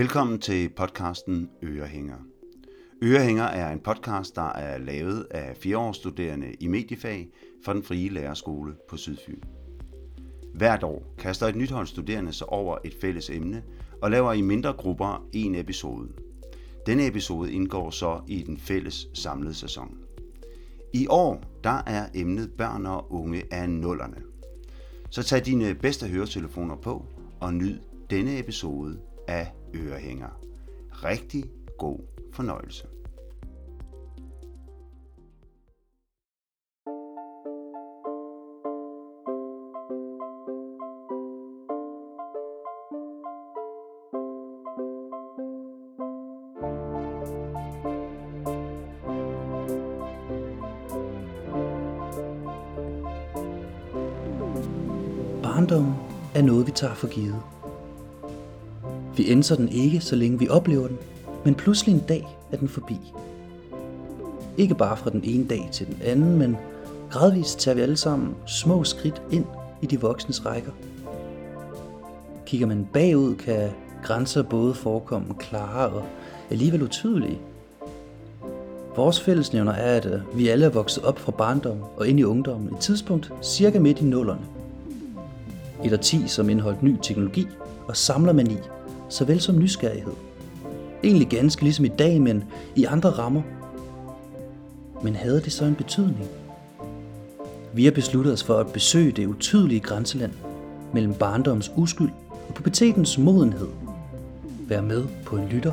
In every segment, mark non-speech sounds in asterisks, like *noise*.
Velkommen til podcasten Ørehænger. Ørehænger er en podcast, der er lavet af fireårsstuderende i mediefag fra den frie lærerskole på Sydfyn. Hvert år kaster et nyt hold studerende sig over et fælles emne og laver i mindre grupper en episode. Denne episode indgår så i den fælles samlede sæson. I år der er emnet børn og unge af nullerne. Så tag dine bedste høretelefoner på og nyd denne episode af Ørehænger. Rigtig god fornøjelse. Barndommen er noget, vi tager for givet. Vi ændrer den ikke, så længe vi oplever den, men pludselig en dag er den forbi. Ikke bare fra den ene dag til den anden, men gradvist tager vi alle sammen små skridt ind i de voksnes rækker. Kigger man bagud, kan grænser både forekomme klare og alligevel utydelige. Vores fællesnævner er, at øh, vi alle er vokset op fra barndom og ind i ungdommen et tidspunkt cirka midt i nullerne. Et årti, som indeholdt ny teknologi og samlermani, såvel som nysgerrighed. Egentlig ganske ligesom i dag, men i andre rammer. Men havde det så en betydning? Vi har besluttet os for at besøge det utydelige grænseland mellem barndoms uskyld og pubertetens modenhed. Vær med på en lytter,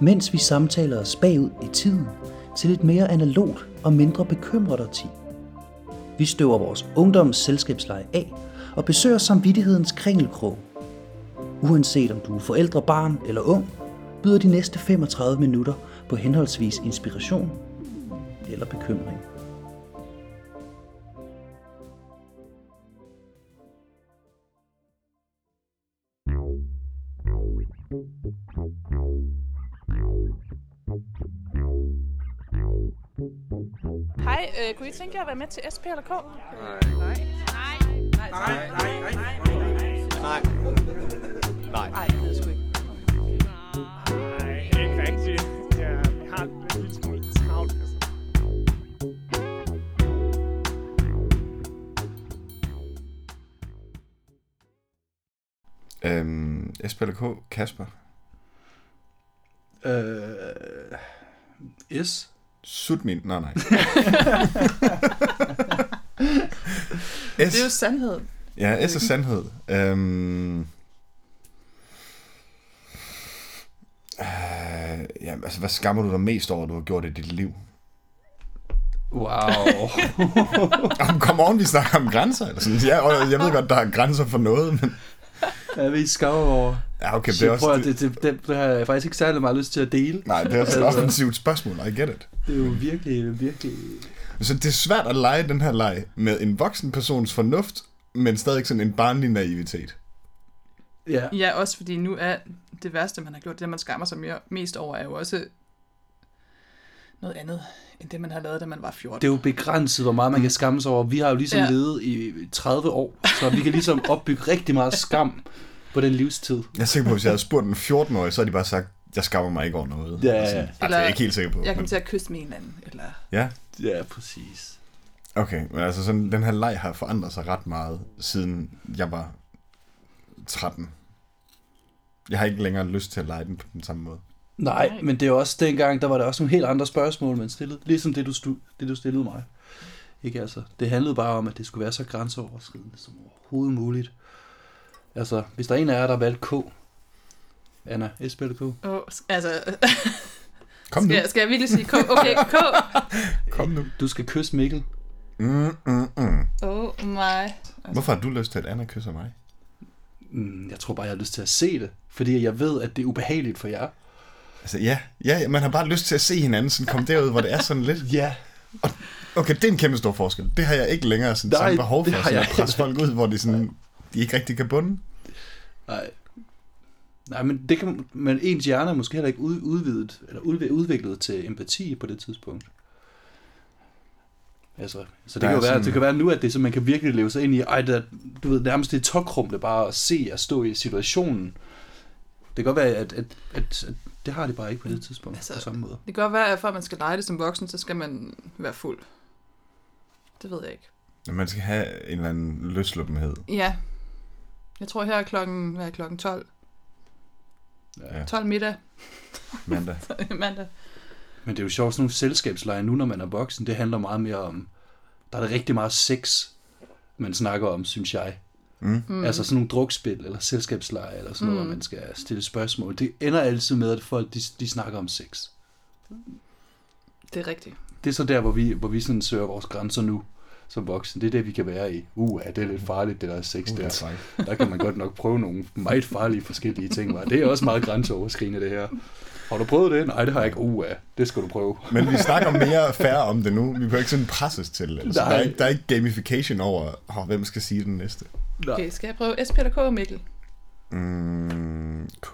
mens vi samtaler os bagud i tiden til et mere analogt og mindre bekymret årti. Vi støver vores ungdoms selskabsleje af og besøger samvittighedens kringelkrog. Uanset om du er forældre, barn eller ung, byder de næste 35 minutter på henholdsvis inspiration eller bekymring. Hej, øh, kunne I tænke jer at være med til SP eller K? Nej, det er sgu ikke. Nej, ikke rigtigt. Ja, vi har lidt lille smule travlt. Altså. Øhm, Esben eller K, Kasper. Øh, S. Sut min... Nej, nej. *laughs* S. Det er jo sandhed. Ja, S er sandhed. Øhm, altså, hvad skammer du dig mest over, du har gjort i dit liv? Wow. *laughs* Om, come on, vi snakker om grænser. Eller sådan. Ja, og jeg ved godt, der er grænser for noget, men... Jeg ved, skammer over. Ja, okay, det er også... prøv Det, det, det, det, det, har jeg faktisk ikke særlig meget lyst til at dele. nej, det er også et Altså- offensivt spørgsmål, I get it. Det er jo virkelig, virkelig... Så det er svært at lege den her leg med en voksen persons fornuft, men stadig sådan en barnlig naivitet. Ja. Ja, også fordi nu er det værste, man har gjort, det man skammer sig mere, mest over, er jo også noget andet, end det man har lavet, da man var 14. Det er jo begrænset, hvor meget man kan skamme sig over. Vi har jo ligesom Ja. levet i 30 år, så vi kan ligesom opbygge rigtig meget skam på den livstid. Jeg er sikker på, at hvis jeg havde spurgt en 14-årig, så havde de bare sagt, jeg skammer mig ikke over noget. Ja, ja. Altså, altså, Eller- jeg er ikke helt sikker på. Jeg Men, kommer til at kysse med en eller anden, eller... ja, Ja, præcis. okay. Men altså, sådan, den her leg har forandret sig ret meget, siden jeg var 13. Jeg har ikke længere lyst til at lege den på den samme måde. Nej, Nej. men det er også dengang, der var der også nogle helt andre spørgsmål, man stillede. Ligesom det, du, stu, det, du stillede mig. Ikke altså. Det handlede bare om, at det skulle være så grænseoverskridende som overhovedet muligt. Altså, hvis der er en af jer, der har valgt K. Anna, S eller K? Oh, altså, *laughs* Kom nu. skal, jeg- skal jeg virkelig sige K? Okay, K. *laughs* Kom nu. Du skal kysse Mikkel. Mm, mm, mm. Oh my. Hvorfor har du lyst til, at Anna kysser mig? Mm, jeg tror bare, jeg har lyst til at se det. Fordi jeg ved, at det er ubehageligt for jer. Altså, ja, ja, man har bare lyst til at se hinanden sådan komme derud, hvor det er sådan lidt... *laughs* Ja. Okay, det er en kæmpe stor forskel. Det har jeg ikke længere sådan Nej, samme behov for, sådan jeg at presse folk ud, hvor de, sådan, de ikke rigtig kan bunde. Nej. Nej, men, det kan, men ens hjerne er måske heller ikke ud, udvidet, eller udvi- udviklet til empati på det tidspunkt. Altså, så det Der kan, jo være, sådan- det kan være nu, at det så man kan virkelig leve sig ind i, ej, det er, du ved, nærmest det er tokrum, det er bare at se at stå i situationen. Det kan godt være, at, at, at, at det har de bare ikke på det tidspunkt Altså- på samme måde. Det kan godt være, at for at man skal lege det som voksen, så skal man være fuld. Det ved jeg ikke. Når man skal have en eller anden løsluppenhed. Ja. Jeg tror her er klokken, hvad er klokken 12? Ja. 12 middag Mandag. *laughs* mandag. Men det er jo sjovt, sådan nogle selskabsleje nu, når man er voksen, det handler meget mere om, der er det rigtig meget sex, man snakker om, synes jeg. Mm. Mm. Altså sådan nogle drukspil, eller selskabsleje, eller sådan noget, Mm. hvor man skal stille spørgsmål. Det ender altid med, at folk de, de snakker om sex. Det er rigtigt. Det er så der, hvor vi, hvor vi sådan søger vores grænser nu, som voksen. Det er det, vi kan være i. Uh, ja, det er lidt farligt, det der sex Uh, det er der. *laughs* Der kan man godt nok prøve nogle meget farlige forskellige ting. Var. Det er også meget grænseoverskridende, det her. Har du prøvet det? Nej, det har jeg ikke. Uh, ja, det skal du prøve. Men vi snakker mere færre om det nu. Vi behøver ikke sådan presses til. Altså, der, er ikke, der er ikke gamification over, oh, hvem skal sige den næste. Nej. Okay, skal jeg prøve S, Peter K. Mikkel? Mm, K.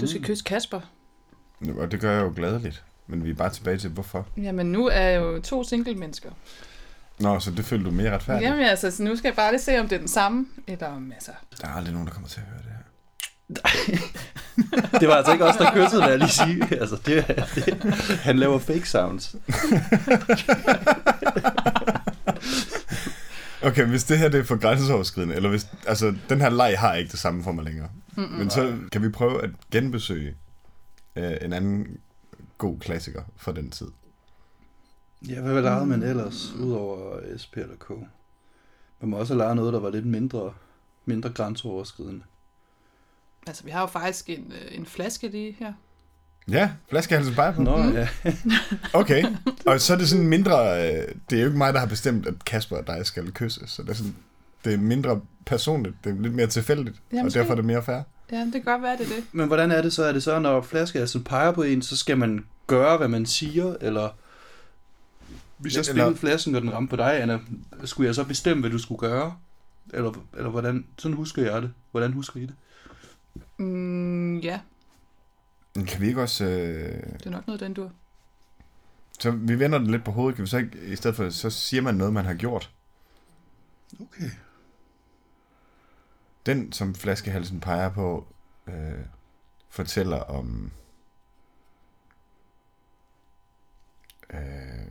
Du skal kysse Kasper. Og det gør jeg jo gladeligt. Men vi er bare tilbage til, hvorfor. Jamen, nu er jeg jo to single mennesker. Nå, så det føler du mere retfærdigt. Jamen altså, så nu skal jeg bare lige se, om det er den samme, eller om altså... Der er aldrig nogen, der kommer til at høre det her. *laughs* Det var altså ikke os, der kyssede, vil jeg lige sige. *laughs* Altså, det, det, han laver fake sounds. *laughs* Okay, hvis det her det er for grænseoverskridende, eller hvis, altså, den her leg har ikke det samme for mig længere. Mm-mm. Men så kan vi prøve at genbesøge øh, en anden god klassiker fra den tid. Ja, hvad legede man ellers, udover SP eller K? Man må også have noget, der var lidt mindre, mindre grænseoverskridende. Altså, vi har jo faktisk en, øh, en flaske lige her. Ja, flaskehalsen bare på. Nå, ja. *laughs* Okay, og så er det sådan mindre, øh, det er jo ikke mig, der har bestemt, at Kasper og dig skal kysse, så det er, sådan, det er mindre personligt, det er lidt mere tilfældigt, Ja, og derfor er det mere fair. Ja, det kan godt være, det er det. Men hvordan er det så? Er det så, når flaskehalsen peger på en, så skal man gøre, hvad man siger, eller... Hvis jeg Eller- spillede flasken, og den ramte på dig, Anna, skulle jeg så bestemme, hvad du skulle gøre? Eller, eller hvordan? Sådan husker jeg det. Hvordan husker I det? Mm, ja, Kan vi ikke også... Øh, det er nok noget, den du... så vi vender det lidt på hovedet, kan vi så ikke, i stedet for, så siger man noget, man har gjort. Okay. Den, som flaskehalsen peger på, øh, fortæller om... Øh,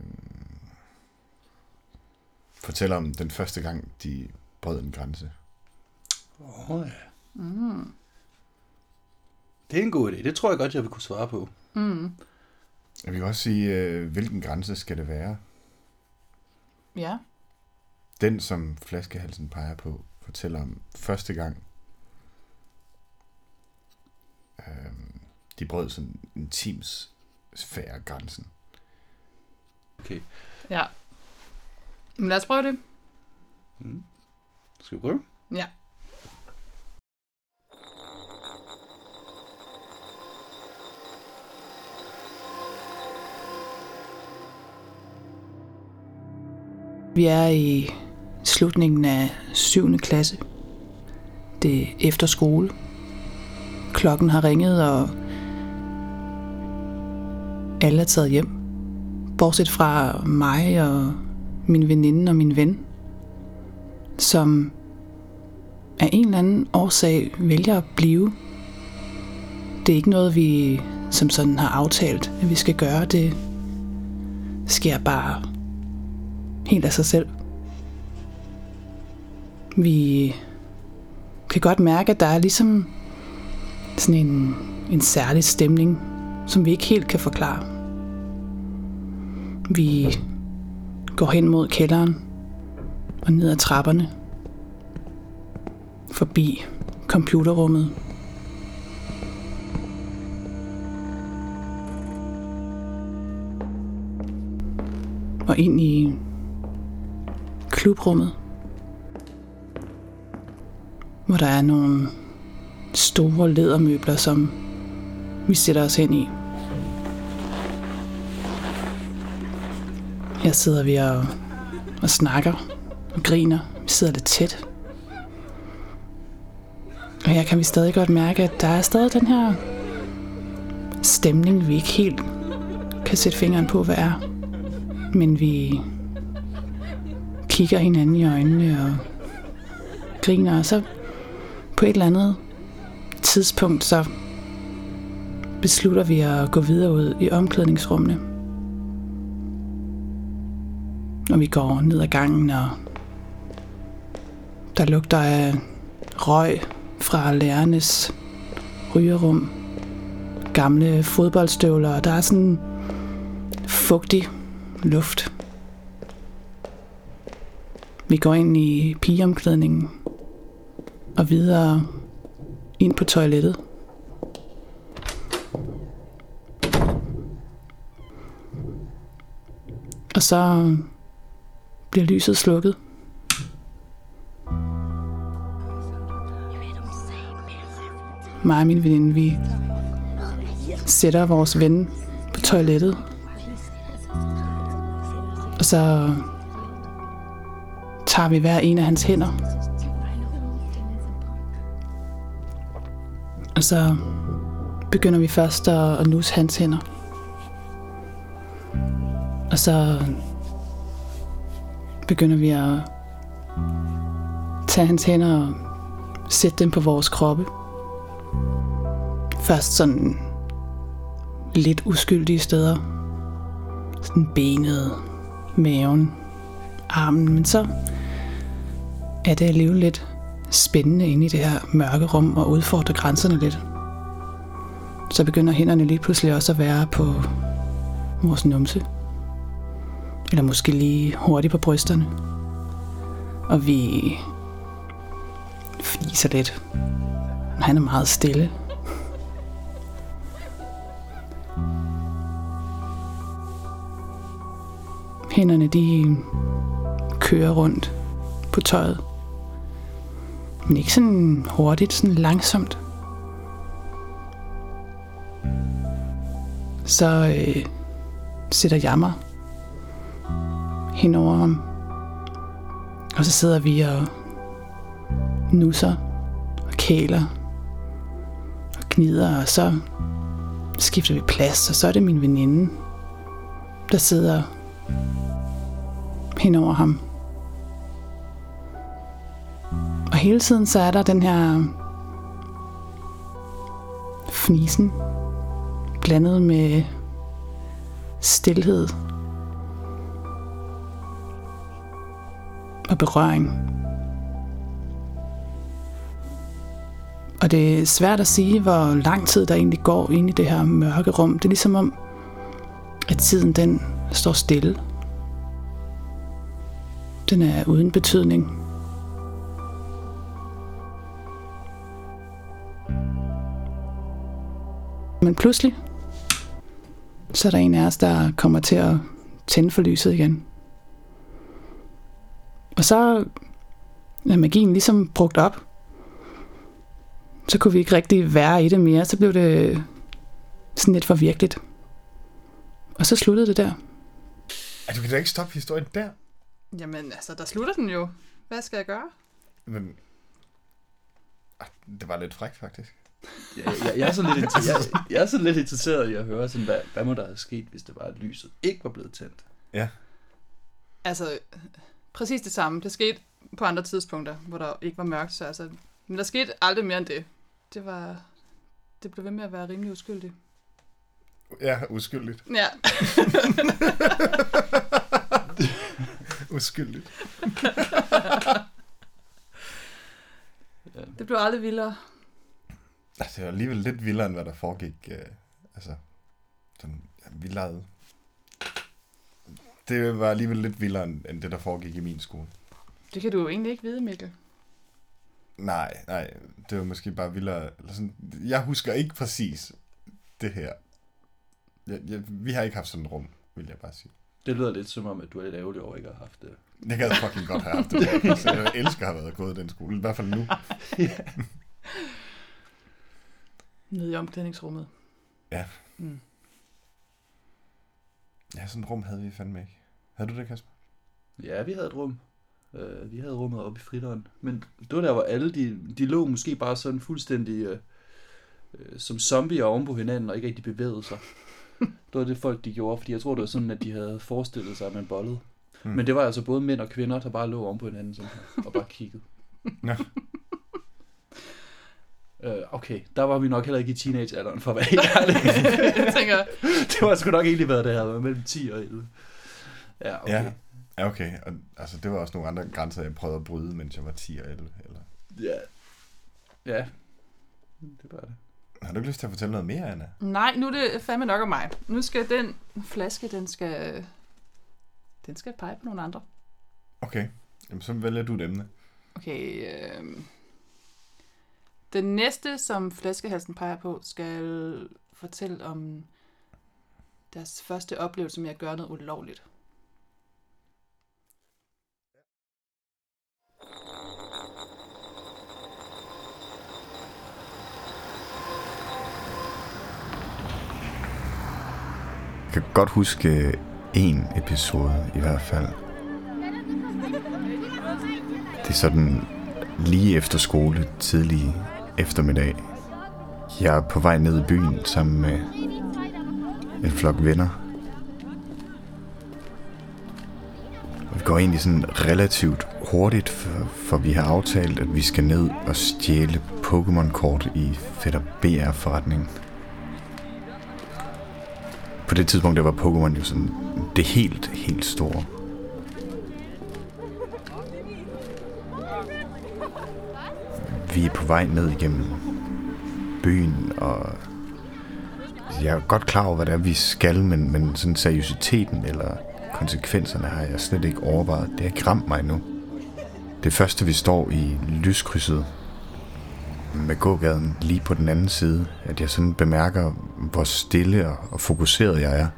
fortæller om den første gang, de brød en grænse. Åh oh, ja. Mm. Det er en god idé. Det tror jeg godt, jeg vil kunne svare på. Mm, Jeg vil også sige, øh, hvilken grænse skal det være? ja. Den, som flaskehalsen peger på, fortæller om første gang, øh, de brød sådan en teams sfære grænsen. Okay. Ja. Men lad os prøve det. Skal vi prøve? Ja. Vi er i slutningen af 7. klasse. Det er efter skole. Klokken har ringet, og alle er taget hjem. Bortset fra mig og min veninde og min ven, som af en eller anden årsag vælger at blive. Det er ikke noget, vi som sådan har aftalt, at vi skal gøre. Det sker bare helt af sig selv. Vi kan godt mærke, at der er ligesom sådan en, en særlig stemning, som vi ikke helt kan forklare. Vi går hen mod kælderen og ned ad trapperne forbi computerrummet. Og ind i klubrummet, hvor der er nogle store lædermøbler, som vi sætter os hen i. Her sidder vi og, og snakker og griner. Vi sidder lidt tæt. Og her kan vi stadig godt mærke, at der er stadig den her stemning, vi ikke helt kan sætte fingeren på, hvad er. Men vi kigger hinanden i øjnene og griner, og så på et eller andet tidspunkt så beslutter vi at gå videre ud i omklædningsrummene. Og vi går ned ad gangen, og der lugter af røg fra lærernes rygerum. Gamle fodboldstøvler, og der er sådan fugtig luft. Vi går ind i pigeomklædningen og videre ind på toilettet. Og så bliver lyset slukket. Mig og min veninde, vi sætter vores ven på toilettet. Og så tager vi hver en af hans hænder. Og så begynder vi først at, at nusse hans hænder. Og så begynder vi at tage hans hænder og sætte dem på vores kroppe. Først sådan lidt uskyldige steder. Sådan benet, maven, armen. Men så er det alligevel lidt spændende inde i det her mørke rum og udfordre grænserne lidt. Så begynder hænderne lige pludselig også at være på vores numse. Eller måske lige hurtigt på brysterne. Og vi fniser lidt. Han er meget stille. Hænderne de kører rundt på tøjet. Men ikke sådan hurtigt, sådan langsomt. Så øh, sætter jeg mig henover ham. Og så sidder vi og nusser og kæler og gnider, og så skifter vi plads, og så er det min veninde, der sidder henover ham. Og hele tiden så er der den her fnisen blandet med stillhed og berøring. Og det er svært at sige, hvor lang tid der egentlig går ind i det her mørke rum. Det er ligesom om, at tiden den står stille. Den er uden betydning. Men pludselig, så er der en af os, der kommer til at tænde for lyset igen. Og så er magien ligesom brugt op. Så kunne vi ikke rigtig være i det mere. Så blev det sådan lidt for virkeligt. Og så sluttede det der. Ej, du kan da ikke stoppe historien der. Jamen, altså, der slutter den jo. Hvad skal jeg gøre? Men... Ej, det var lidt frækt, faktisk. Jeg, jeg, jeg, er sådan lidt interesseret, jeg, jeg er sådan lidt interesseret i at høre, sådan, hvad, hvad må der have sket, hvis det var, at lyset ikke var blevet tændt? Ja. Altså, præcis det samme. Det skete på andre tidspunkter, hvor der ikke var mørkt. Så altså, men der skete aldrig mere end det. Det var... Det blev ved med at være rimelig uskyldigt. Ja, uskyldigt. Ja. *laughs* Uskyldigt. det blev aldrig vildere. Altså, det var alligevel lidt vildere, end hvad der foregik. Øh, altså, sådan, ja, vi legede. Det var alligevel lidt vildere, end end det, der foregik i min skole. Det kan du jo egentlig ikke vide, Mikkel. Nej, nej, det var måske bare vildere. Eller sådan, jeg husker ikke præcis det her. Jeg, jeg, vi har ikke haft sådan et rum, vil jeg bare sige. Det lyder lidt som om, at du er lidt ærgerlig over, at ikke har haft det. Jeg gad fucking godt have haft det. Så *laughs* jeg elsker at have været gået i den skole. I hvert fald nu. Nede i omklædningsrummet. Ja. Mm. Ja, sådan et rum havde vi fandme ikke. Havde du det, Kasper? Ja, vi havde et rum. Uh, vi havde rummet oppe i fritteren. Men det var der, hvor alle de, de lå måske bare sådan fuldstændig uh, uh, som zombier oven på hinanden og ikke rigtig bevægede sig. *laughs* det var det folk, de gjorde, fordi jeg tror, det var sådan, at de havde forestillet sig, at man bollede. Hmm. Men det var altså både mænd og kvinder, der bare lå oven på hinanden sådan her, og bare kiggede. Ja. *laughs* Øh, okay, der var vi nok heller ikke i teenagealderen, for at være helt *laughs* ærlig. jeg tænker, det var sgu nok egentlig været det her, mellem 10 og 11. Ja, okay. Ja. Ja, okay. Og, altså, det var også nogle andre grænser, jeg prøvede at bryde, mens jeg var 10 og 11. Eller... Ja. Ja. Det var det. Har du ikke lyst til at fortælle noget mere, Anna? nej, nu er det fandme nok om mig. Nu skal den flaske, den skal, den skal pege på nogle andre. Okay. Jamen, så vælger du et emne. Okay, øh, den næste, som flaskehalsen peger på, skal fortælle om deres første oplevelse med at gøre noget ulovligt. Jeg kan godt huske en episode i hvert fald. Det er sådan lige efter skole, tidlig eftermiddag. Jeg er på vej ned i byen sammen med en flok venner. Og vi går egentlig sådan relativt hurtigt, for, for vi har aftalt, at vi skal ned og stjæle Pokémon-kort i Fætter BR-forretningen. På det tidspunkt, der var Pokémon jo sådan det helt, helt store. Vi er på vej ned igennem byen, og jeg er godt klar over, hvad det er, vi skal, men, men sådan seriøsiteten eller konsekvenserne har jeg slet ikke overvejet. Det har ikke ramt mig nu. Det første, vi står i lyskrydset med gågaden lige på den anden side, at jeg sådan bemærker, hvor stille og, og fokuseret jeg er.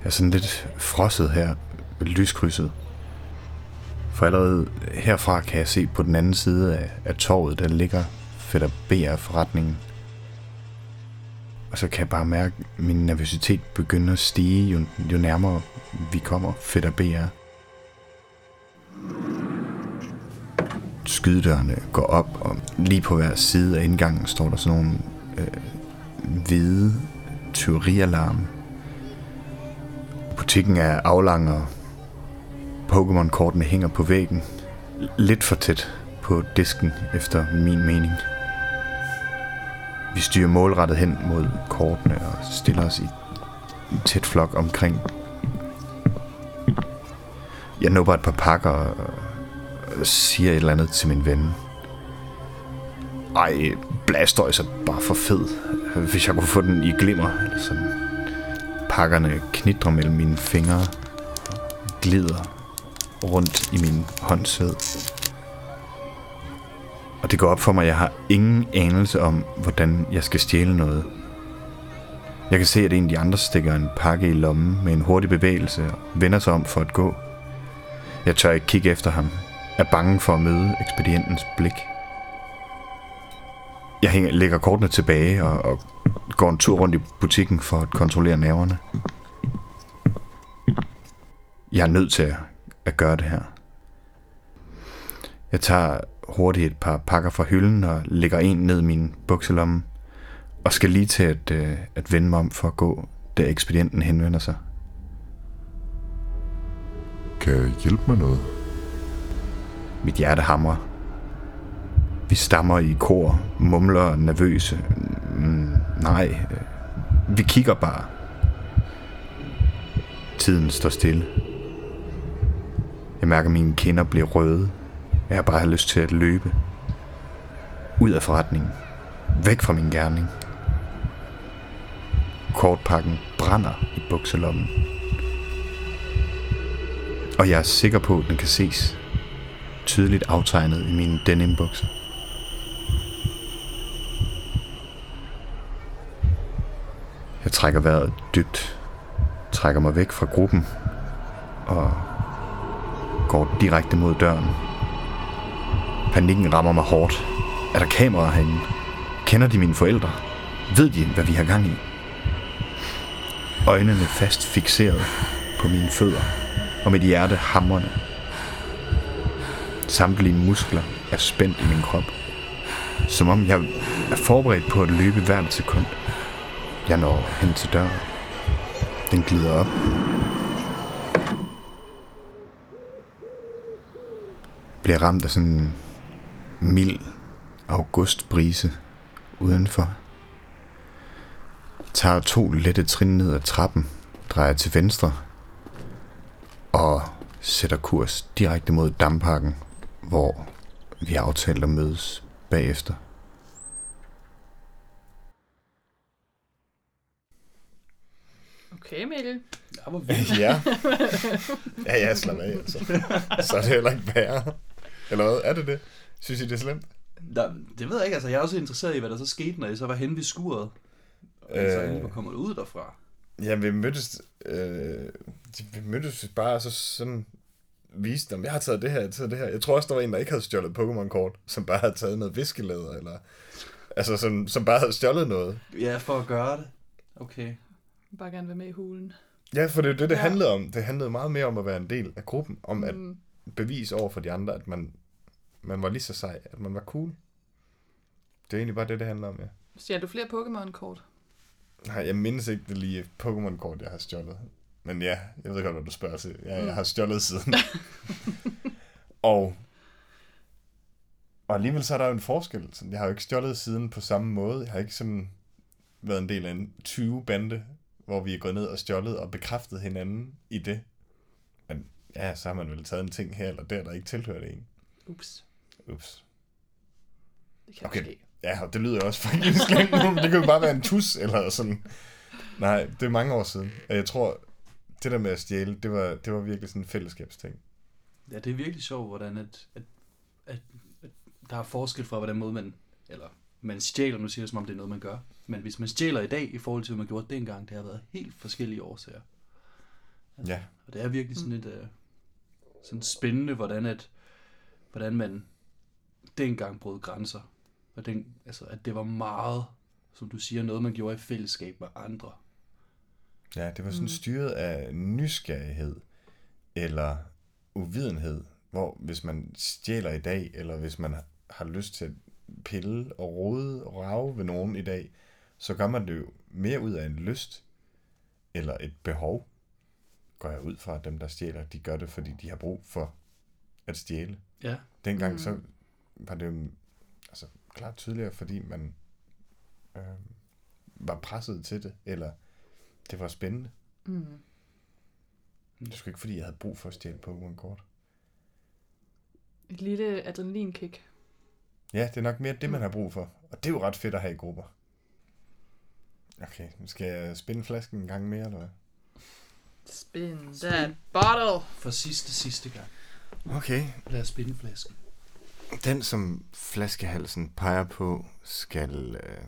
Jeg er sådan lidt frosset her ved lyskrydset. For allerede herfra kan jeg se på den anden side af, af torvet, der ligger Fætter BR-forretningen. Og så kan jeg bare mærke, at min nervøsitet begynder at stige, jo, jo nærmere vi kommer Fætter BR. Skydedørene går op, og lige på hver side af indgangen står der sådan nogle øh, hvide tyverialarm. Butikken er aflang, og Pokémon-kortene hænger på væggen. Lidt for tæt på disken, efter min mening. Vi styrer målrettet hen mod kortene og stiller os i en tæt flok omkring. Jeg nubber et par pakker og siger et eller andet til min ven. Ej, Blastoise er bare for fed. Hvis jeg kunne få den i glimmer, eller sådan. Pakkerne knitrer mellem mine fingre, glider rundt i min håndsæd. Og det går op for mig, at jeg har ingen anelse om, hvordan jeg skal stjæle noget. Jeg kan se, at en af de andre stikker en pakke i lommen med en hurtig bevægelse og vender sig om for at gå. Jeg tør ikke kigge efter ham. Er bange for at møde ekspedientens blik. Jeg hænger, lægger kortene tilbage og, og går en tur rundt i butikken for at kontrollere nerverne. Jeg er nødt til at, at gøre det her. Jeg tager hurtigt et par pakker fra hylden og lægger en ned i min bukselomme. Og skal lige til at, øh, at vende mig om for at gå, da ekspedienten henvender sig. Kan jeg hjælpe med noget? Mit hjerte hamrer. Vi stammer i kor, mumler nervøse. Mm, nej, øh, vi kigger bare. Tiden står stille. Jeg mærker, at mine kinder bliver røde. Jeg har bare lyst til at løbe. Ud af forretningen. Væk fra min gerning. Kortpakken brænder i bukselommen. Og jeg er sikker på, at den kan ses tydeligt aftegnet i mine denimbukser. Jeg trækker vejret dybt, trækker mig væk fra gruppen og går direkte mod døren. Panikken rammer mig hårdt. Er der kameraer herinde? Kender de mine forældre? Ved de, hvad vi har gang i? Øjnene fast fixeret på mine fødder, og mit hjerte hamrende. Samtlige muskler er spændt i min krop. Som om jeg er forberedt på at løbe hvert sekund. Jeg når hen til døren. Den glider op. Bliver ramt af sådan en mild augustbrise udenfor. Tager to lette trin ned ad trappen, drejer til venstre og sætter kurs direkte mod damparken, hvor vi har aftalt at mødes bagefter. Okay, Mikkel. Ja, hvor vildt. ja. *laughs* ja, ja, slap af, altså. Så er det heller ikke værre. Eller hvad? Er det det? Synes I, det er slemt? Der, det ved jeg ikke, altså jeg er også interesseret i, hvad der så skete, når jeg så var henne ved skuret. Og øh... så endelig var kommet ud derfra. Ja, vi mødtes, øh, vi mødtes bare og så sådan viste dem, jeg har taget det her, jeg har taget det her. Jeg tror også, der var en, der ikke havde stjålet Pokémon-kort, som bare havde taget noget viskelæder, eller altså som, som bare havde stjålet noget. Ja, for at gøre det. Okay. Bare gerne være med i hulen. Ja, for det er det, det Ja. handlede om. Det handlede meget mere om at være en del af gruppen, om at Mm. bevise over for de andre, at man, man var lige så sej, at man var cool. Det er egentlig bare det, det handler om, ja. Stjal du flere Pokémon-kort? Nej, jeg mindes ikke det lige Pokémon-kort, jeg har stjålet. Men ja, jeg ved godt, hvad du spørger til. Ja, jeg har stjålet siden. *laughs* og, og alligevel så er der jo en forskel. Jeg har jo ikke stjålet siden på samme måde. Jeg har ikke sådan været en del af en 20-bande, hvor vi er gået ned og stjålet og bekræftet hinanden i det. Men ja, så har man vel taget en ting her eller der, der ikke tilhører det en. Ups. Ups. Det kan Okay. ske. Ja, og det lyder også fucking slemt nu. Det kan jo bare være en tus eller sådan. Nej, det er mange år siden. Og jeg tror, det der med at stjæle, det var, det var virkelig sådan en fællesskabsting. Ja, det er virkelig sjovt, hvordan at, at, at, at der er forskel fra, hvordan måde man, eller man stjæler, nu siger jeg, som om det er noget, man gør. Men hvis man stjæler i dag, i forhold til, hvad man gjorde dengang, det har været helt forskellige årsager. Ja, Og det er virkelig sådan lidt uh, sådan spændende, hvordan, at, hvordan man dengang brød grænser. Og den, altså, at det var meget, som du siger, noget, man gjorde i fællesskab med andre. ja det var sådan styret af nysgerrighed eller uvidenhed, hvor hvis man stjæler i dag, eller hvis man har lyst til at pille og rode og rave ved nogen i dag, så gør man det jo mere ud af en lyst eller et behov. Går jeg ud fra, at dem, der stjæler, de gør det, fordi de har brug for at stjæle. Ja, Dengang mm. så var det jo altså, klart tydeligere, fordi man øh, var presset til det, eller det var spændende. Mm. Det sgu ikke, fordi jeg havde brug for at stjæle Pokémon-kort. Et lille adrenalinkick. Ja, det er nok mere det, man har brug for. Og det er jo ret fedt at have i grupper. Okay, nu skal jeg spinde flasken en gang mere, eller hvad? Spin that bottle. for sidste, sidste gang. Okay, Lad os spinde flasken. Den som flaskehalsen peger på, skal, øh,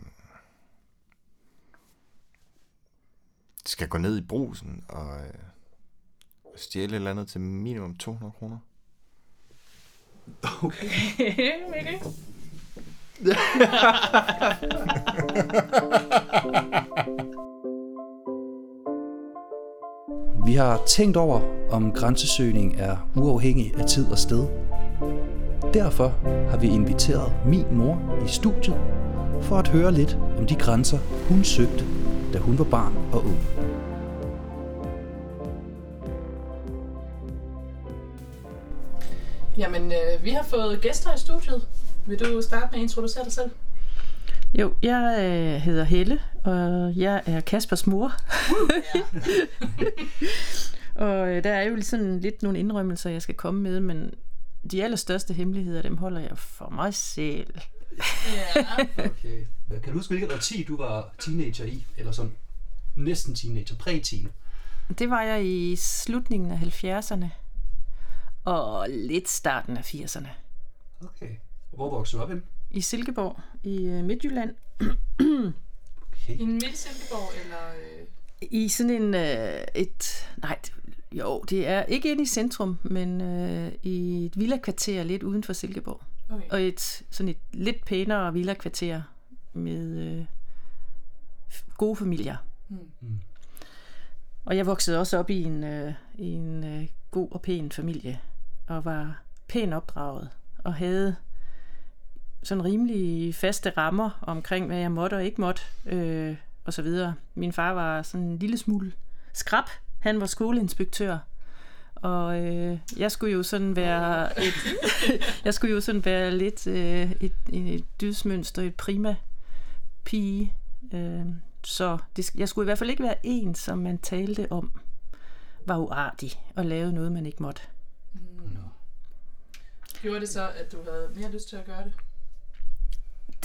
skal gå ned i brusen og øh, stjæle et eller andet til minimum 200 kroner. Okay. Mikkel. *laughs* Vi har tænkt over, om grænsesøgning er uafhængig af tid og sted. Derfor har vi inviteret min mor i studiet for at høre lidt om de grænser, hun søgte, da hun var barn og ung. Jamen, øh, vi har fået gæster i studiet. Vil du starte med at introducere dig selv? Jo, jeg øh, hedder Helle, og jeg er Kaspers mor. *laughs* og øh, der er jo sådan lidt nogle indrømmelser, jeg skal komme med, men de allerstørste hemmeligheder, dem holder jeg for mig selv. Ja. *laughs* Okay. Kan du huske, hvilket årti du var teenager i? Eller sådan næsten teenager, præ-teen? Det var jeg i slutningen af 70'erne, og lidt starten af 80'erne. Okay. Hvor voksede du op henne? I Silkeborg, i øh, Midtjylland, Okay. I midt i Silkeborg, eller... Øh... i sådan en, øh, et, nej, jo, det er ikke inde i centrum, men øh, i et villakvarter lidt uden for Silkeborg. Okay. Og et sådan et lidt pænere villakvarter med øh, gode familier. Mm. Og jeg voksede også op i en, øh, i en øh, god og pæn familie, og var pænt opdraget, og havde sådan rimelig faste rammer omkring, hvad jeg måtte og ikke måtte, øh, og så videre. Min far var sådan en lille smule skrab. Han var skoleinspektør, og øh, jeg skulle jo sådan være et, *laughs* jeg skulle jo sådan være lidt øh, et, et dydsmønster, et prima pige. Øh, så det, jeg skulle i hvert fald ikke være en, som man talte om, var uartig og lavede noget, man ikke måtte. Gjorde det så, at du havde mere lyst til at gøre det?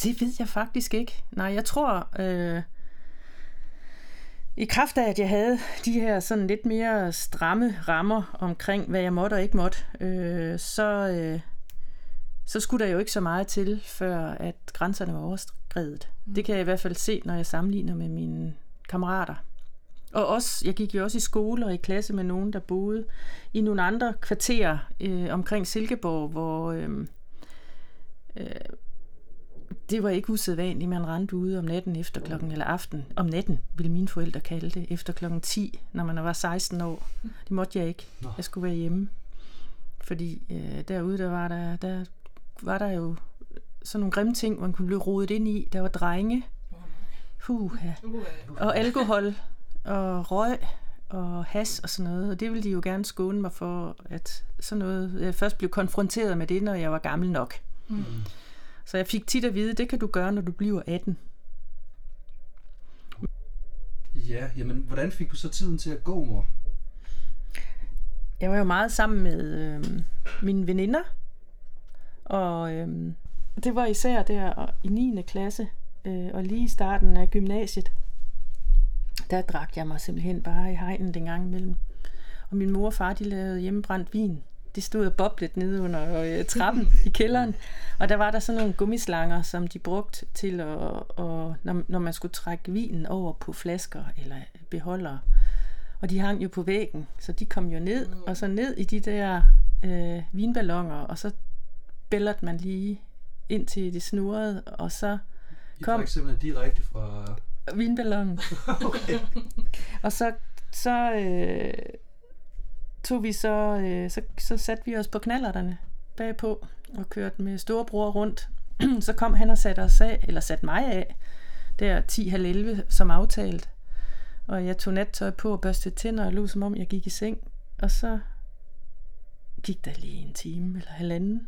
Det ved jeg faktisk ikke. Nej, jeg tror, øh, i kraft af, at jeg havde de her sådan lidt mere stramme rammer omkring, hvad jeg måtte og ikke måtte, øh, så, øh, så skulle der jo ikke så meget til, før at grænserne var overskrevet. Mm. Det kan jeg i hvert fald se, når jeg sammenligner med mine kammerater. Og også, jeg gik jo også i skole og i klasse med nogen, der boede i nogle andre kvarterer øh, omkring Silkeborg, hvor øh, øh, det var ikke usædvanligt, man rendte ude om natten efter klokken, eller aften, om natten, ville mine forældre kalde det, efter klokken 10, når man var 16 år. Det måtte jeg ikke. Jeg skulle være hjemme. Fordi øh, derude, der var der, der var der jo sådan nogle grimme ting, man kunne blive rodet ind i. Der var drenge, huh, ja. og alkohol, og røg, og has og sådan noget. Og det ville de jo gerne skåne mig for, at sådan noget, jeg først blev konfronteret med det, når jeg var gammel nok. Mm. Så jeg fik tit at vide, det kan du gøre, når du bliver 18. Ja, jamen, hvordan fik du så tiden til at gå, mor? Jeg var jo meget sammen med øh, mine veninder, og øh, det var især der i 9. klasse, øh, og lige i starten af gymnasiet, der drak jeg mig simpelthen bare i hegnen den gang imellem. Og min mor og far, de lavede hjemmebrændt vin. De stod og boblet nede under øh, trappen *laughs* i kælderen. Og der var der sådan nogle gummislanger, som de brugte til, at, og, når, når man skulle trække vinen over på flasker eller beholdere. Og de hang jo på væggen, så de kom jo ned, og så ned i de der øh, vinballoner, og så bællede man lige ind til det snurrede, og så I kom drak simpelthen direkte fra... vinballonen. *laughs* Okay. Og så, så øh, tog vi så, øh, så, så satte vi os på knallerterne bagpå og kørte med storebror rundt. *clears throat* så kom han og satte os af, eller satte mig af, der 10.30 som aftalt. Og jeg tog nattøj på og børstede tænder og lå som om jeg gik i seng. Og så gik der lige en time eller halvanden.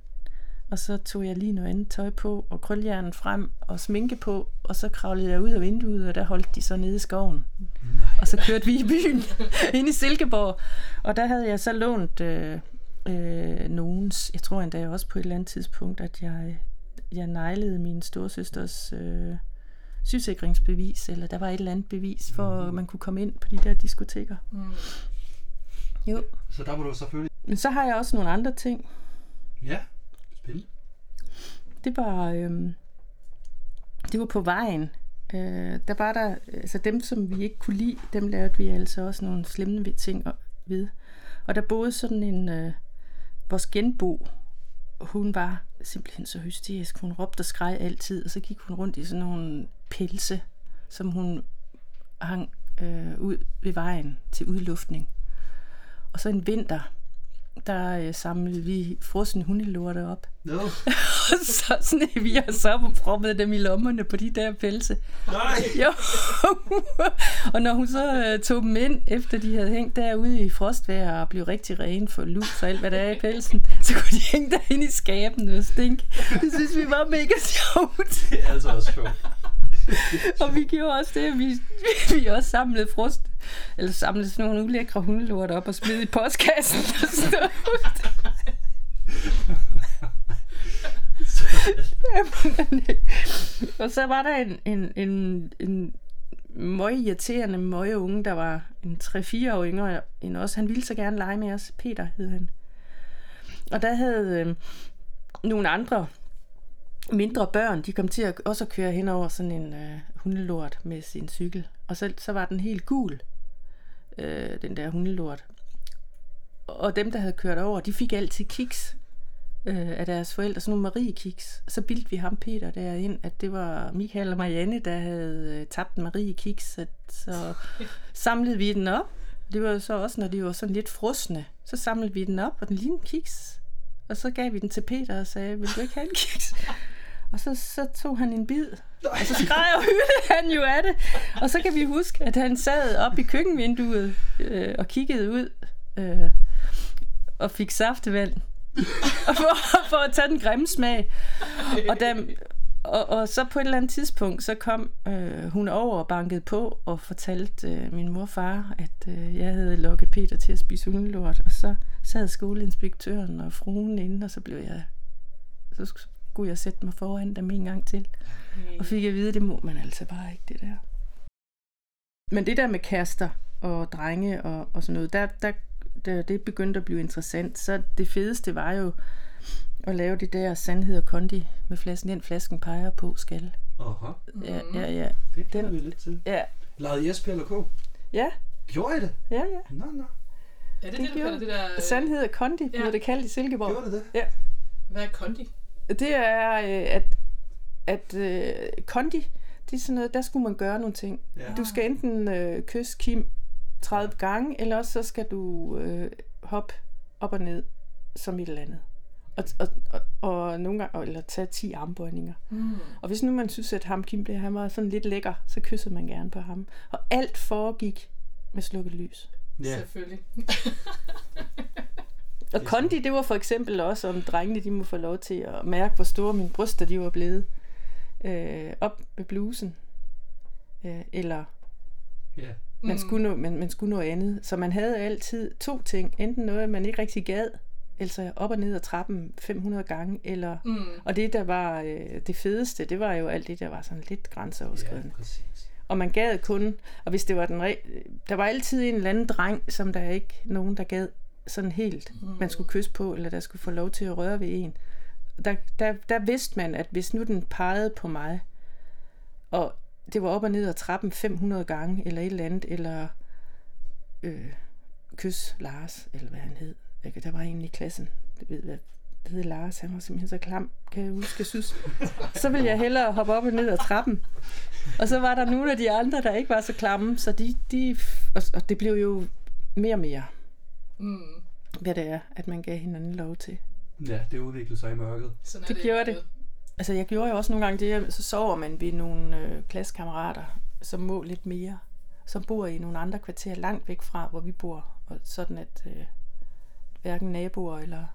Og så tog jeg lige noget andet tøj på, og krølhjernen frem, og sminke på, og så kravlede jeg ud af vinduet, og der holdt de så nede i skoven. Og så kørte vi i byen, *laughs* ind i Silkeborg. Og der havde jeg så lånt øh, øh, nogens, jeg tror endda også på et eller andet tidspunkt, at jeg, jeg neglede min storsøsters øh, sygesikringsbevis, eller der var et eller andet bevis, for at man kunne komme ind på de der diskoteker. Mm. Jo. Så der var du selvfølgelig... Men så har jeg også nogle andre ting. Ja, spil. det var, øh, det var på vejen. Øh, der var der, altså dem, som vi ikke kunne lide, dem lavede vi altså også nogle slemme ting ved. Og der boede sådan en, øh, vores genbo, hun var simpelthen så hysterisk. Hun råbte og skreg altid, og så gik hun rundt i sådan nogle pelse, som hun hang øh, ud ved vejen til udluftning. Og så en vinter, der øh, samlede vi frosne hundelorte op. No. Og *laughs* så sneg *laughs* vi os op og proppede dem i lommerne på de der pelse. Nej. *laughs* Jo. og når hun så øh, tog dem ind, efter de havde hængt derude i frostvejr og blev rigtig rene for lus og alt, hvad der er i pelsen, så kunne de hænge derinde i skaben og stink. Det synes vi var mega sjovt. Det er altså også sjovt. *laughs* Og vi gjorde også det, at vi, *laughs* vi også samlede frost, eller samlede sådan nogle ulækre hundelort op og smed i postkassen. *laughs* Og stod. Jamen, og så var der en, en, en, en møg irriterende møgeunge, der var en 3-4 år yngre end os. Han ville så gerne lege med os. Peter hed han. Og der havde øh, nogle andre mindre børn, de kom til at også at køre hen over sådan en øh, hundelort med sin cykel. Og så, så var den helt gul, øh, den der hundelort. Og dem, der havde kørt over, de fik altid kiks øh, af deres forældre, sådan nogle Marie-kiks. Så bildte vi ham, Peter, derind, at det var Michael og Marianne, der havde øh, tabt Marie-kiks. Så, så *laughs* samlede vi den op. Det var så også, når de var sådan lidt frosne. Så samlede vi den op, og den lignede kiks. Og så gav vi den til Peter og sagde, vil du ikke have en kiks? *laughs* Og så, så tog han en bid, og så skreg *laughs* og hyldede han jo af det. Og så kan vi huske, at han sad op i køkkenvinduet øh, og kiggede ud øh, og fik saftevand. *laughs* For, for at tage den grimme smag. Og da, og, og så på et eller andet tidspunkt, så kom øh, hun over og bankede på og fortalte øh, min mor og far, at øh, jeg havde lukket Peter til at spise hundelort. Og så sad skoleinspektøren og fruen inde, og så blev jeg... Så skulle jeg sætte mig foran dem en gang til. Og fik at vide, det må man altså bare ikke, det der. Men det der med kærester og drenge og, og sådan noget, der, der, der, det begyndte at blive interessant. Så det fedeste var jo at lave det der sandhed og kondi med flasken. Den flasken peger på skal. Aha. Ja, ja, ja. Det kender Den- vi lidt til. Ja, Lejede Jesper eller K? ja, Gjorde I det? ja, ja. Nå, nå. Er det Det det, du gjorde kalder det der... øh, Sandhed og kondi, Ja. det kaldt i Silkeborg. Gjorde det det? Hvad er kondi? Det er, øh, at, at øh, kondi, det er sådan noget, der skulle man gøre nogle ting. Ja. Du skal enten øh, kysse Kim 30 gange, eller også så skal du øh, hoppe op og ned som et eller andet. Og, og, og, og nogle gange, eller tage 10 armbøjninger. Mm. Og hvis nu man synes, at ham Kim, det, han var sådan lidt lækker, så kyssede man gerne på ham. Og alt foregik med slukket lys. Ja. Selvfølgelig. *laughs* Og kondi, det var for eksempel også, om drengene de må få lov til at mærke, hvor store mine bryster de var blevet. Øh, op med blusen. Øh, eller Ja. man, skulle no, man, man skulle noget andet. Så man havde altid to ting. Enten noget, man ikke rigtig gad, altså op og ned ad trappen 500 gange. Eller, Mm. Og det, der var øh, det fedeste, det var jo alt det, der var sådan lidt grænseoverskridende. Ja, præcis. Og man gad kun, og hvis det var den re- der var altid en eller anden dreng, som der ikke nogen, der gad sådan helt, mm. man skulle kysse på, eller der skulle få lov til at røre ved en. Der, der, der vidste man, at hvis nu den pegede på mig, og det var op og ned ad trappen 500 gange, eller et eller andet, eller øh, kys Lars, eller hvad han hed. Jeg- Der var en i klassen, det ved hvad, det hed Lars, han var simpelthen så klam, kan jeg huske, jeg synes. Så ville jeg hellere hoppe op og ned ad trappen. Og så var der nogle af de andre, der ikke var så klamme, så de, de og, og det blev jo mere og mere, Mm. hvad det er, at man gav hinanden lov til. Ja, det udviklede sig i mørket. Sådan er Det det gjorde det. Altså, jeg gjorde jo også nogle gange det, at så sover man ved nogle øh, klassekammerater, som må lidt mere, som bor i nogle andre kvarterer langt væk fra, hvor vi bor, og sådan at øh, hverken naboer eller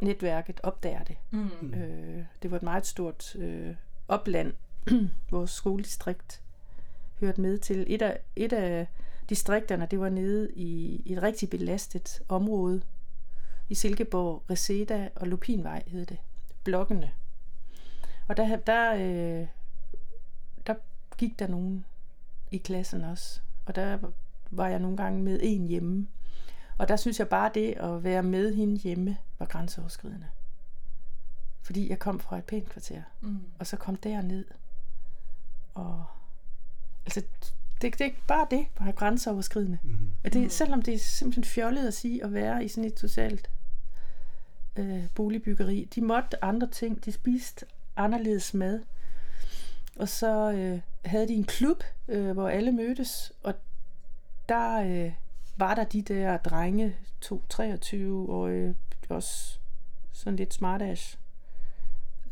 netværket opdager det. Mm. Øh, det var et meget stort øh, opland, *clears throat* vores skoledistrikt hørte med til. Et af, et af distrikterne, det var nede i, et rigtig belastet område i Silkeborg, Reseda og Lupinvej hed det. Blokkene. Og der, der, øh, der gik der nogen i klassen også. Og der var jeg nogle gange med en hjemme. Og der synes jeg bare, det at være med hende hjemme var grænseoverskridende. Fordi jeg kom fra et pænt kvarter, Mm. og så kom derned. Og altså, det, det er bare det, bare grænseoverskridende. Mm-hmm. At det, selvom det er simpelthen fjollet at sige at være i sådan et socialt øh, boligbyggeri. De måtte andre ting. De spiste anderledes mad. Og så øh, havde de en klub, øh, hvor alle mødtes. Og der øh, var der de der drenge, to 23 og øh, også sådan lidt smartass.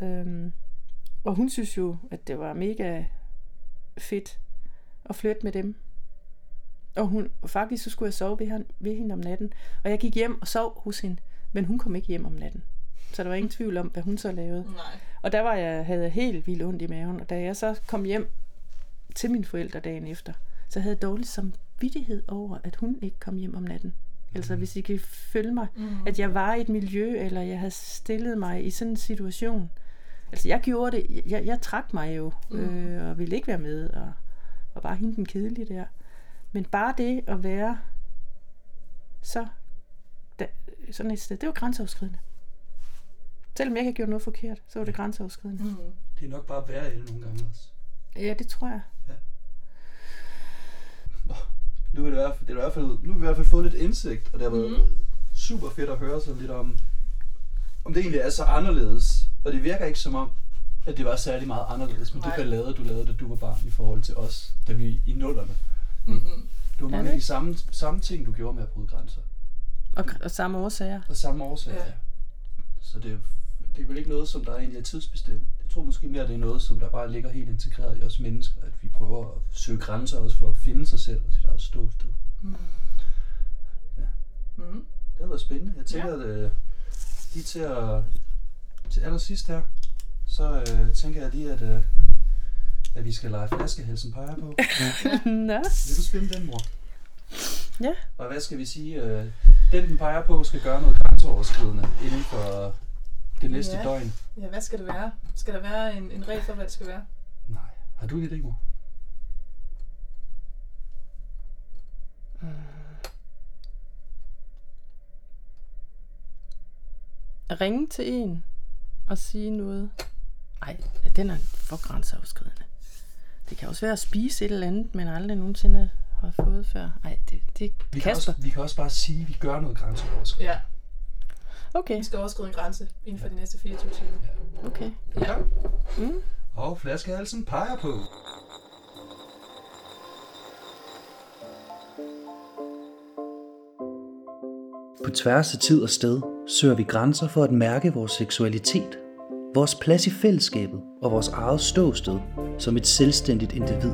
Øhm, og hun synes jo, at det var mega fedt at flytte med dem. Og hun, og faktisk så skulle jeg sove ved, han, ved hende om natten. Og jeg gik hjem og sov hos hende, men hun kom ikke hjem om natten. Så der var ingen tvivl om, hvad hun så lavede. Nej. Og der var jeg, havde jeg helt vildt ondt i maven. Og da jeg så kom hjem til mine forældre dagen efter, så havde jeg dårlig samvittighed over, at hun ikke kom hjem om natten. Altså hvis I kan følge mig, Mm. at jeg var i et miljø, eller jeg havde stillet mig i sådan en situation. Altså jeg gjorde det, jeg, jeg trak mig jo, øh, og ville ikke være med, og var bare hende den kedelige der. Men bare det at være så da, sådan et sted, det var grænseoverskridende. Selvom jeg ikke havde gjort noget forkert, så var det grænseoverskridende. Mm. Det er nok bare værre det nogle gange også. Ja, det tror jeg. Nu er det, i hvert fald, det er i hvert fald, nu har vi i hvert fald fået lidt indsigt, og det har været Mhm. super fedt at høre sådan lidt om, om det egentlig er så anderledes. Og det virker ikke som om, at det var særlig meget anderledes med Nej. det ballade, du lavede, da du var barn i forhold til os, da vi i nullerne. Mm-hmm. Det var Er mange af de samme, samme ting, du gjorde med at bryde grænser. Og, og samme årsager. Og samme årsager. Ja. Ja. Så det, er- det er vel ikke noget, som der egentlig er tidsbestemt. Jeg tror måske mere, det er noget, som der bare ligger helt integreret i os mennesker, at vi prøver at søge grænser også for at finde sig selv og sit eget ståsted. Mm. Mm. Det har været spændende. Jeg tænker, ja. at øh, lige til at til allersidst her, så øh, tænker jeg lige, at, øh, at vi skal lege flaskehalsen peger på. *laughs* Nå. Vil du spille den, mor? Ja. Og hvad skal vi sige? Øh, den, den peger på, skal gøre noget grænseoverskridende inden for det næste Ja. døgn. Ja, hvad skal det være? Skal der være en, en regel for, hvad det skal være? Nej. Har du en idé, mor? Ringe til en og sige noget. Ej, den er for grænseoverskridende. Det kan også være at spise et eller andet, man aldrig nogensinde har fået før. Ej, det, det Vi kan, Kasper. også, vi kan også bare sige, at vi gør noget grænseoverskridende. Ja, Okay, vi skal overskride en grænse inden for de næste 24 timer. okay. Ja. Mm. Og flaskehalsen peger på. På tværs af tid og sted søger vi grænser for at mærke vores seksualitet, vores plads i fællesskabet og vores eget ståsted som et selvstændigt individ,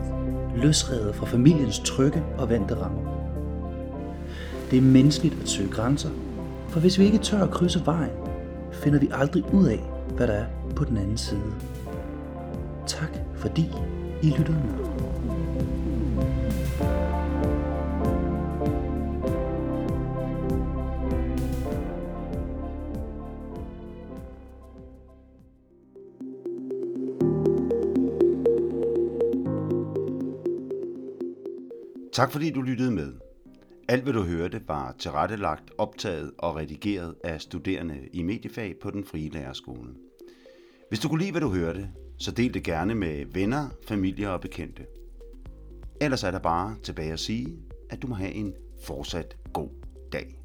løsredet fra familiens trygge og vante rammer. Det er menneskeligt at søge grænser, for hvis vi ikke tør at krydse vejen, finder vi aldrig ud af, hvad der er på den anden side. Tak fordi I lyttede med. Tak fordi du lyttede med. Alt hvad du hørte var tilrettelagt, optaget og redigeret af studerende i mediefag på den frie lærerskole. Hvis du kunne lide, hvad du hørte, så del det gerne med venner, familie og bekendte. Ellers er der bare tilbage at sige, at du må have en fortsat god dag.